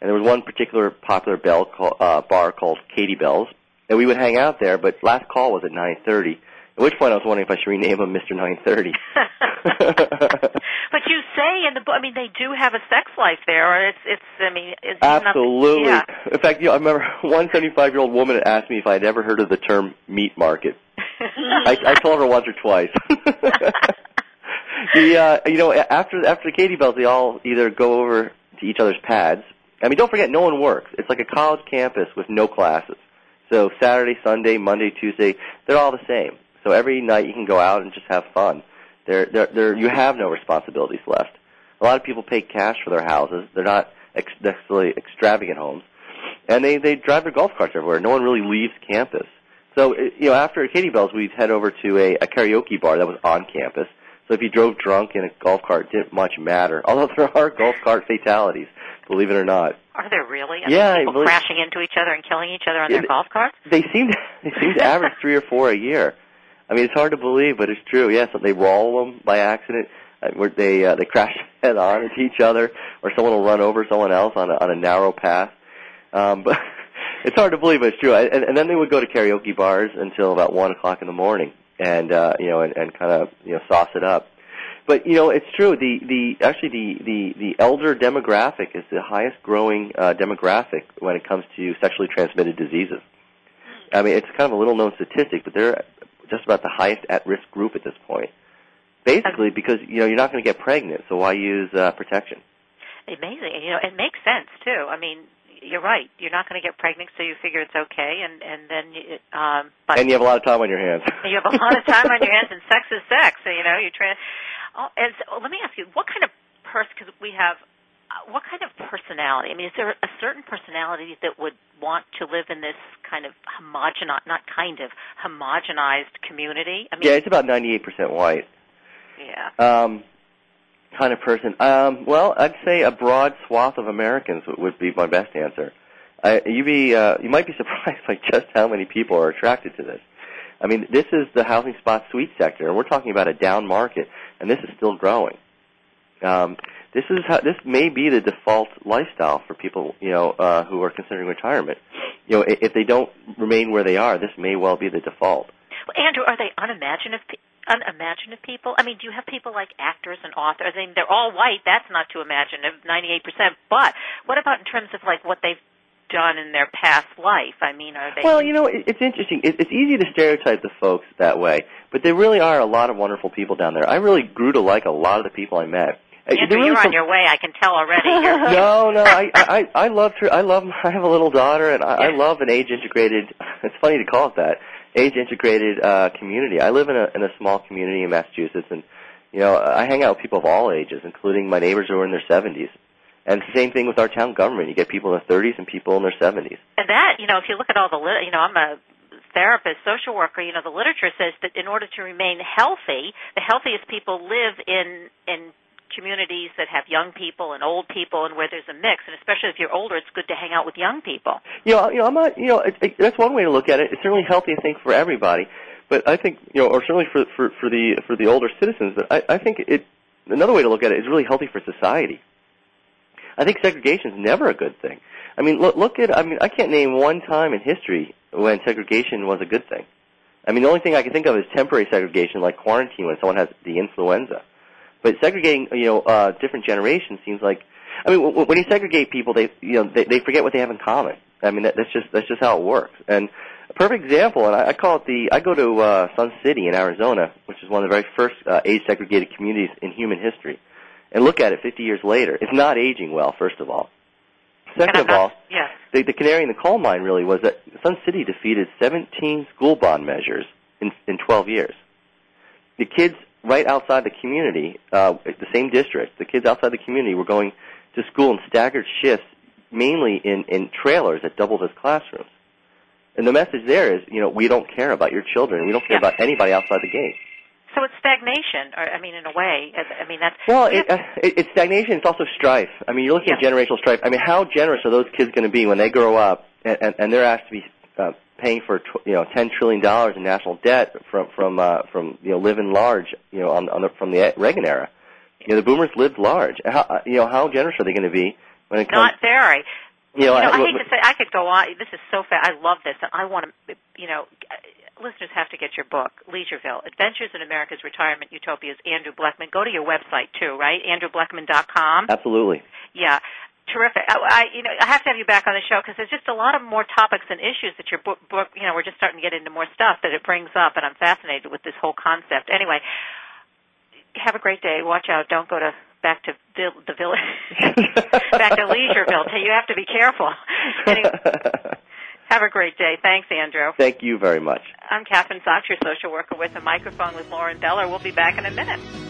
and there was one particular popular bell call, uh, bar called Katie Belle's, and we would hang out there. But last call was at 9:30. At which point I was wondering if I should rename him Mister 9:30. But you say in the book, I mean, they do have a sex life there, or it's, it's, I mean, it's nothing- Absolutely. yeah. In fact, you know, I remember one 75 year old woman had asked me if I'd ever heard of the term meat market. I, I told her once or twice. The uh, you know after after the Katie Belle's, they all either go over to each other's pads. I mean, don't forget, no one works. It's like a college campus with no classes. So Saturday, Sunday, Monday, Tuesday, they're all the same. So every night you can go out and just have fun. There, there, there. You have no responsibilities left. A lot of people pay cash for their houses. They're not ex- necessarily extravagant homes, and they they drive their golf carts everywhere. No one really leaves campus. So you know, after Katie Belle's, we'd head over to a, a karaoke bar that was on campus. So if you drove drunk in a golf cart, it didn't much matter. Although there are golf cart fatalities, believe it or not. Are there really? I Yeah, mean, I people believe- crashing into each other and killing each other on their It- golf carts? They seem to, they seem to average three or four a year. I mean, it's hard to believe, but it's true. Yes, they roll them by accident. uh, Where they uh, they crash head on into each other, or someone will run over someone else on a, on a narrow path. Um, but it's hard to believe, but it's true. And, and then they would go to karaoke bars until about one o'clock in the morning, and uh, you know, and, and kind of you know sauce it up. But you know, it's true. The the actually the the the elder demographic is the highest growing uh, demographic when it comes to sexually transmitted diseases. I mean, it's kind of a little known statistic, but they're just about the highest at risk group at this point. Basically, because you know you're not going to get pregnant, so why use uh, protection? Amazing. And, you know, it makes sense too. I mean, you're right. You're not going to get pregnant, so you figure it's okay, and and then you, um, but and you have a lot of time on your hands. you have a lot of time on your hands, and sex is sex. So you know, you try. Oh, and so, let me ask you, what kind of person? Because we have. uh, What kind of personality? I mean, is there a certain personality that would want to live in this kind of homogenized, not kind of homogenized community? I mean, yeah, it's about 98% white. yeah. Um, kind of person. Um, well, I'd say a broad swath of Americans would, would be my best answer. I, you be uh, you might be surprised by just how many people are attracted to this. I mean, this is the housing spot suite sector, and we're talking about a down market, and this is still growing. Um, this is how, this may be the default lifestyle for people, you know, uh, who are considering retirement. You know, if they don't remain where they are, this may well be the default. Well, Andrew, are they unimaginative? Unimaginative people. I mean, do you have people like actors and authors? I mean, they're all white. That's not too imaginative, ninety-eight percent. But what about in terms of like what they've done in their past life? I mean, are they? Well, you know, it, it's interesting. It, it's easy to stereotype the folks that way, but there really are a lot of wonderful people down there. I really grew to like a lot of the people I met. Uh, Andrew, really you're on your way. I can tell already. No, no, I, I, I love. I love. I have a little daughter, and I, I love an age-integrated. It's funny to call it that age-integrated uh, community. I live in a in a small community in Massachusetts, and you know, I hang out with people of all ages, including my neighbors who are in their 70s. And same thing with our town government. You get people in their 30s and people in their 70s. and that, you know, if you look at all the, lit- you know, I'm a therapist, social worker. You know, the literature says that in order to remain healthy, the healthiest people live in in communities that have young people and old people and where there's a mix and especially if you're older it's good to hang out with young people You know, you know, I'm not. You know, it, it, that's one way to look at it. It's certainly healthy, I think, for everybody. But I think, you know, or certainly for for for the for the older citizens. But I, I think it. Another way to look at it is really healthy for society. I think segregation is never a good thing. I mean, look, look at. I mean, I can't name one time in history when segregation was a good thing. I mean, the only thing I can think of is temporary segregation, like quarantine when someone has the influenza. But segregating, you know, uh, different generations seems like. I mean, w- when you segregate people, they, you know, they, they forget what they have in common. I mean, that, that's just that's just how it works. And a perfect example, and I, I call it the. I go to uh, Sun City in Arizona, which is one of the very first uh, age-segregated communities in human history, and look at it 50 years later. It's not aging well, first of all. Second of all, yes the, the canary in the coal mine really was that Sun City defeated 17 school bond measures in, in 12 years. The kids right outside the community, uh, the same district, the kids outside the community were going to school in staggered shifts, mainly in, in trailers that doubled as classrooms. And the message there is, you know, we don't care about your children. We don't care about anybody outside the gate. so it's stagnation or i mean in a way i mean that's Well, it, uh, it, it's stagnation. It's also strife. I mean, you're looking at generational strife. I mean, how generous are those kids going to be when they grow up and, and, and they're asked to be uh, paying for you know ten trillion dollars in national debt from from uh, from you know living large you know on, on the, from the Reagan era. You know, the boomers lived large. How uh, you know how generous are they going to be when it comes? not very you know, you know, I I- hate to say I could go on. This is so fast. I love this, and I want to. You know, listeners have to get your book, Leisureville: Adventures in America's Retirement Utopias. Andrew Blechman. Go to your website too, right? AndrewBlechman.com. absolutely. Yeah, terrific. I, I, you know, I have to have you back on the show because there's just a lot of more topics and issues that your book, book, you know, we're just starting to get into more stuff that it brings up, and I'm fascinated with this whole concept. Anyway, have a great day. Watch out. Don't go to back to vil- the village, back to Leisureville. You have to be careful. Anyway, have a great day. Thanks, Andrew. Thank you very much. I'm Kathryn Zox, your social worker with a microphone with Lauren Beller. We'll be back in a minute.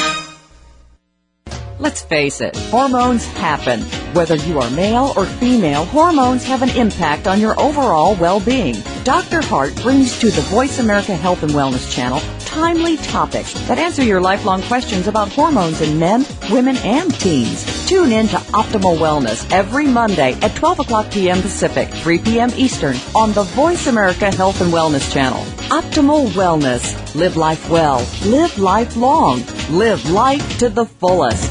Let's face it, hormones happen. Whether you are male or female, hormones have an impact on your overall well-being. Dr. Hart brings to the Voice America Health and Wellness channel timely topics that answer your lifelong questions about hormones in men, women, and teens. Tune in to Optimal Wellness every Monday at 12 o'clock p.m. Pacific, 3 p.m. Eastern on the Voice America Health and Wellness channel. Optimal Wellness. Live life well. Live life long. Live life to the fullest.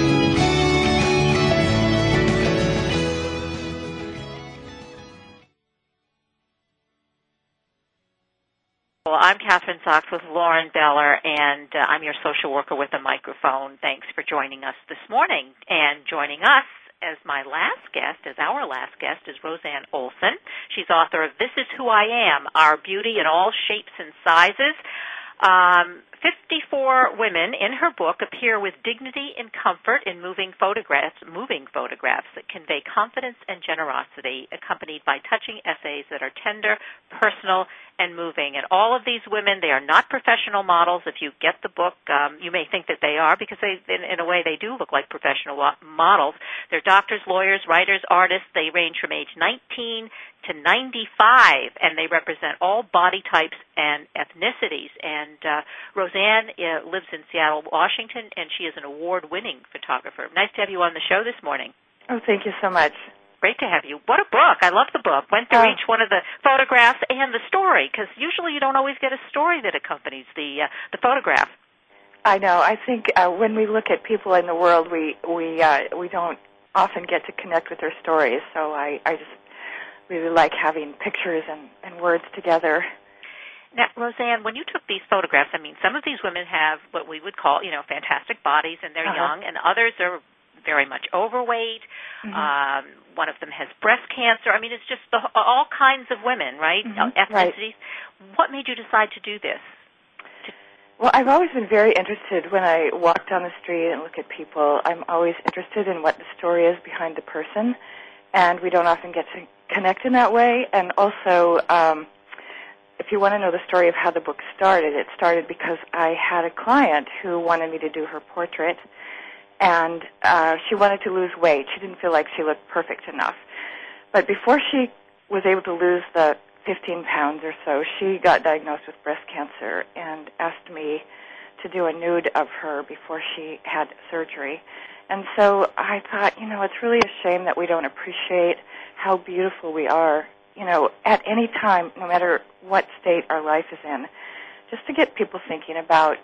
Zox with Lauren Beller, and uh, I'm your social worker with a microphone. Thanks for joining us this morning. And joining us as my last guest, as our last guest, is Rosanne Olson. She's author of This Is Who I Am, Our Beauty in All Shapes and Sizes. Um, 54 women in her book appear with dignity and comfort in moving photographs, moving photographs that convey confidence and generosity, accompanied by touching essays that are tender, personal, and moving. And all of these women, they are not professional models. If you get the book, um, you may think that they are because they, in, in a way, they do look like professional models. They're doctors, lawyers, writers, artists. They range from age 19 to 95, and they represent all body types and ethnicities. And uh, Rosanne uh, lives in Seattle, Washington, and she is an award-winning photographer. Nice to have you on the show this morning. Oh, thank you so much. Great to have you. What a book! I love the book. Went through oh. each one of the photographs and the story because usually you don't always get a story that accompanies the uh, the photograph. I know. I think uh, when we look at people in the world, we we uh, we don't often get to connect with their stories. So I I just really like having pictures and, and words together. Now, Rosanne, when you took these photographs, I mean, some of these women have what we would call, you know, fantastic bodies and they're uh-huh. young, and others are very much overweight. Mm-hmm. Um, one of them has breast cancer. I mean, it's just the, all kinds of women, right? Mm-hmm. Ethnicities. Right. What made you decide to do this? Well, I've always been very interested when I walk down the street and look at people. I'm always interested in what the story is behind the person, and we don't often get to connect in that way. And also, um, if you want to know the story of how the book started, it started because I had a client who wanted me to do her portrait, and uh, she wanted to lose weight. She didn't feel like she looked perfect enough. But before she was able to lose the 15 pounds or so, she got diagnosed with breast cancer and asked me to do a nude of her before she had surgery. And so I thought, you know, it's really a shame that we don't appreciate how beautiful we are, you know, at any time, no matter what state our life is in, just to get people thinking about,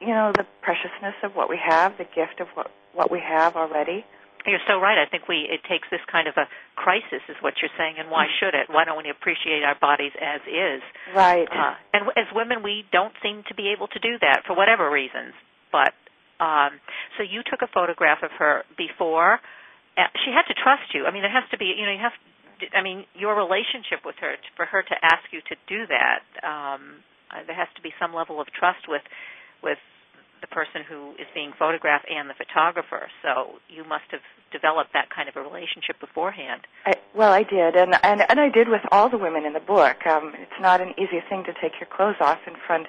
you know, the preciousness of what we have, the gift of what, what we have already. You're so right. I think we it takes this kind of a crisis, is what you're saying, and why mm. should it? Why don't we appreciate our bodies as is? Right. Uh, and as women, we don't seem to be able to do that for whatever reasons. But um, so you took a photograph of her before. Uh, she had to trust you. I mean, it has to be. You know, you have. I mean, your relationship with her for her to ask you to do that. Um, uh, there has to be some level of trust with with the person who is being photographed and the photographer. So you must have developed that kind of a relationship beforehand. I, well, I did, and, and and I did with all the women in the book. Um, it's not an easy thing to take your clothes off in front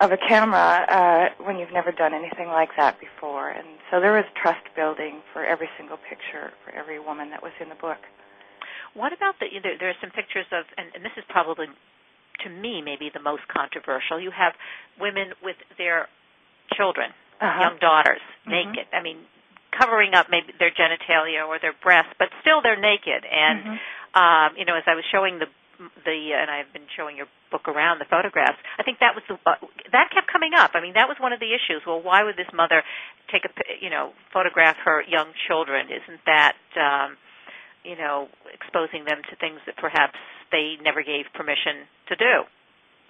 of a camera uh, when you've never done anything like that before. And so there was trust building for every single picture for every woman that was in the book. What about the? There, there are some pictures of, and, and this is probably to me maybe the most controversial. You have women with their children, uh-huh. young daughters, mm-hmm. naked. I mean, covering up maybe their genitalia or their breasts, but still they're naked. And Mm-hmm. um, you know, as I was showing the the and I've been showing your book around the photographs. I think that was the uh, that kept coming up. I mean, that was one of the issues. Well, why would this mother take a you know photograph her young children? Isn't that um, you know exposing them to things that perhaps they never gave permission to do?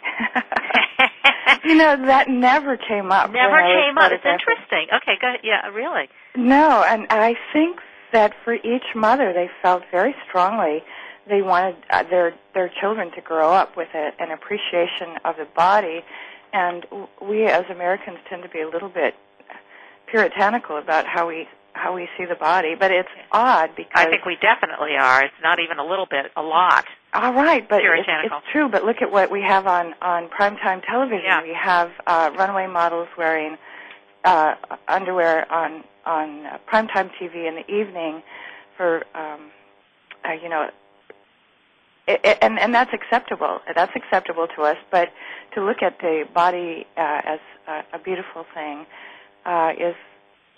you know that never came up. Never when I was came up. It's interesting. Okay, go ahead. Yeah, really. No, and I think that for each mother, they felt very strongly they wanted uh, their their children to grow up with a, an appreciation of the body, and we as Americans tend to be a little bit puritanical about how we how we see the body. But it's odd because I think we definitely are. It's not even a little bit, a lot. All right, but it's, it's true. But look at what we have on on primetime television. Yeah. We have uh, runway models wearing uh, underwear on on uh, primetime TV in the evening for um, uh, you know. i i and and that's acceptable. That's acceptable to us. But to look at the body uh, as a, a beautiful thing uh, is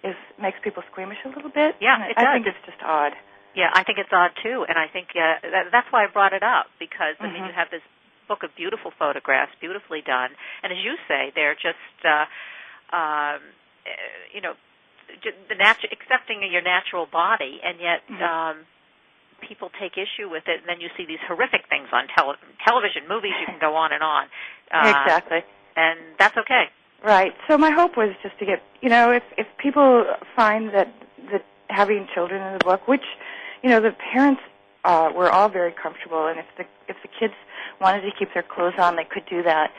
is makes people squeamish a little bit. Yeah, it I does. think it's just odd. Yeah, I think it's odd too, and I think uh, that, that's why I brought it up because I mean Mhm. you have this book of beautiful photographs, beautifully done, and as you say, they're just uh, um, uh, you know the natu- accepting your natural body, and yet. Mhm. Um, People take issue with it, and then you see these horrific things on tele- television, movies. You can go on and on. Uh, exactly. and that's okay. Right. So my hope was just to get, you know, if if people find that that having children in the book, which, you know, the parents uh, were all very comfortable, and if the if the kids wanted to keep their clothes on, they could do that.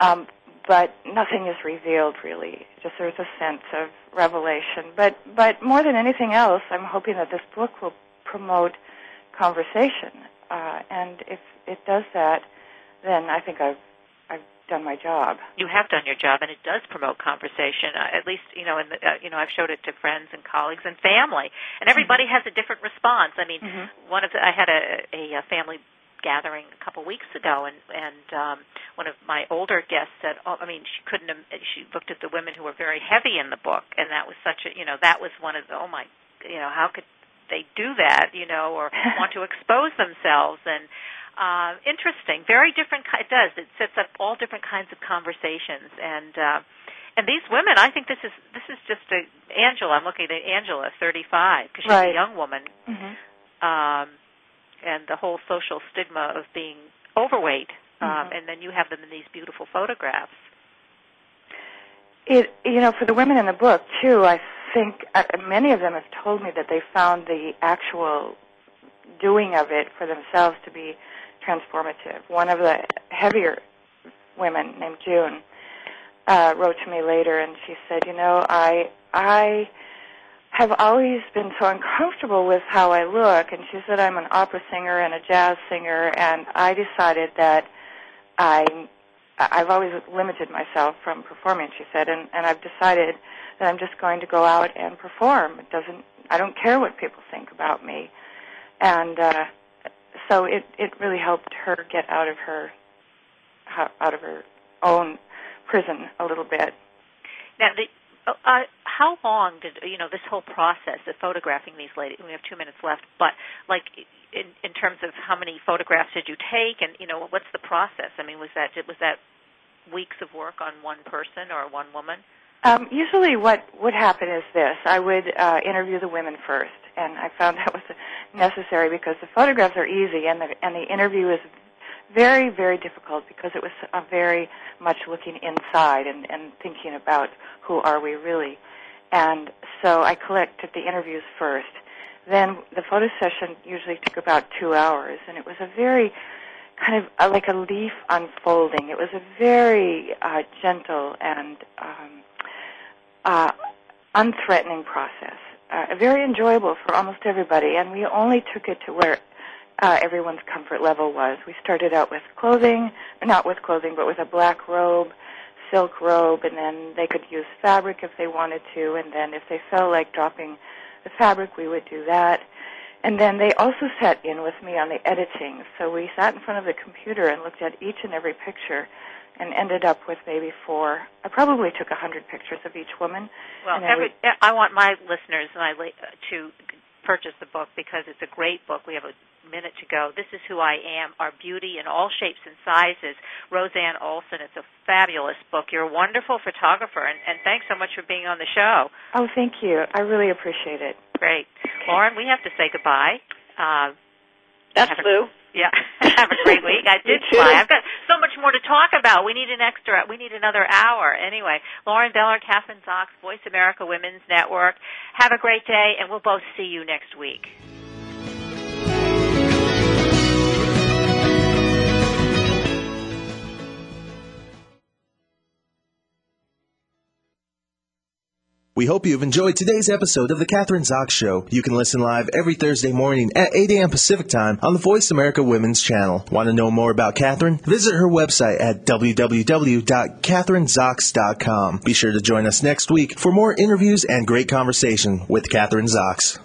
Um, but nothing is revealed really. Just there's a sense of revelation. But but more than anything else, I'm hoping that this book will promote conversation. Uh, and if it does that, then I think I've done my job. you have done your job, and it does promote conversation. Uh, at least, you know, in the, uh, you know, I've showed it to friends and colleagues and family, and everybody has a different response. I mean, one of the, I had a, a, a family gathering a couple weeks ago, and and um, one of my older guests said, "Oh, I mean, she couldn't." Have, she looked at the women who were very heavy in the book, and that was such a, you know, that was one of the, oh my, you know, how could they do that, you know, or want to expose themselves and uh, interesting. Very different. It does. It sets up all different kinds of conversations, and uh, and these women. I think this is this is just a Angela. I'm looking at Angela, 35, because she's Right. a young woman, Mm-hmm. um, and the whole social stigma of being overweight. Um, Mhm. And then you have them in these beautiful photographs. It you know for the women in the book too. I think uh, many of them have told me that they found the actual doing of it for themselves to be transformative. One of the heavier women named June uh, wrote to me later, and she said, "You know, I I have always been so uncomfortable with how I look." And she said, "I'm an opera singer and a jazz singer, and I decided that I I've always limited myself from performing." She said, "and and I've decided that I'm just going to go out and perform. It doesn't I don't care what people think about me." And uh so it it really helped her get out of her out of her own prison a little bit. Now, the, uh, how long did you know this whole process of photographing these ladies? We have two minutes left, but like in in terms of how many photographs did you take, and you know what's the process? I mean, was that was that weeks of work on one person or one woman? Um, usually, what would happen is this: I would uh, interview the women first, and I found that was necessary because the photographs are easy, and the and the interview is very, very difficult because it was a very much looking inside and, and thinking about who are we really. And so I collected the interviews first. Then the photo session usually took about two hours, and it was a very kind of uh, like a leaf unfolding. It was a very uh, gentle and um, uh, unthreatening process. Uh, very enjoyable for almost everybody, and we only took it to where uh, everyone's comfort level was. We started out with clothing, not with clothing, but with a black robe, silk robe, and then they could use fabric if they wanted to, and then if they felt like dropping the fabric, we would do that. And then they also sat in with me on the editing. So we sat in front of the computer and looked at each and every picture and ended up with maybe four. I probably took a hundred pictures of each woman. Well, and every, would, I want my listeners and I uh, to purchase the book because it's a great book. We have a minute to go. This is who I am, our beauty in all shapes and sizes. Rosanne Olson. It's a fabulous book. You're a wonderful photographer, and, and thanks so much for being on the show. Oh, thank you. I really appreciate it. Great, Lauren. We have to say goodbye. Uh, That's blue. Yeah. Have a great week. I did fly. I've got so much more to talk about. We need an extra, we need another hour. Anyway, Lauren Beller, Kathryn Zox, Voice America Women's Network. Have a great day, and we'll both see you next week. We hope you've enjoyed today's episode of The Kathryn Zox Show. You can listen live every Thursday morning at 8 a.m. Pacific Time on the Voice America Women's Channel. Want to know more about Kathryn? Visit her website at www.kathrynzox.com. Be sure to join us next week for more interviews and great conversation with Kathryn Zox.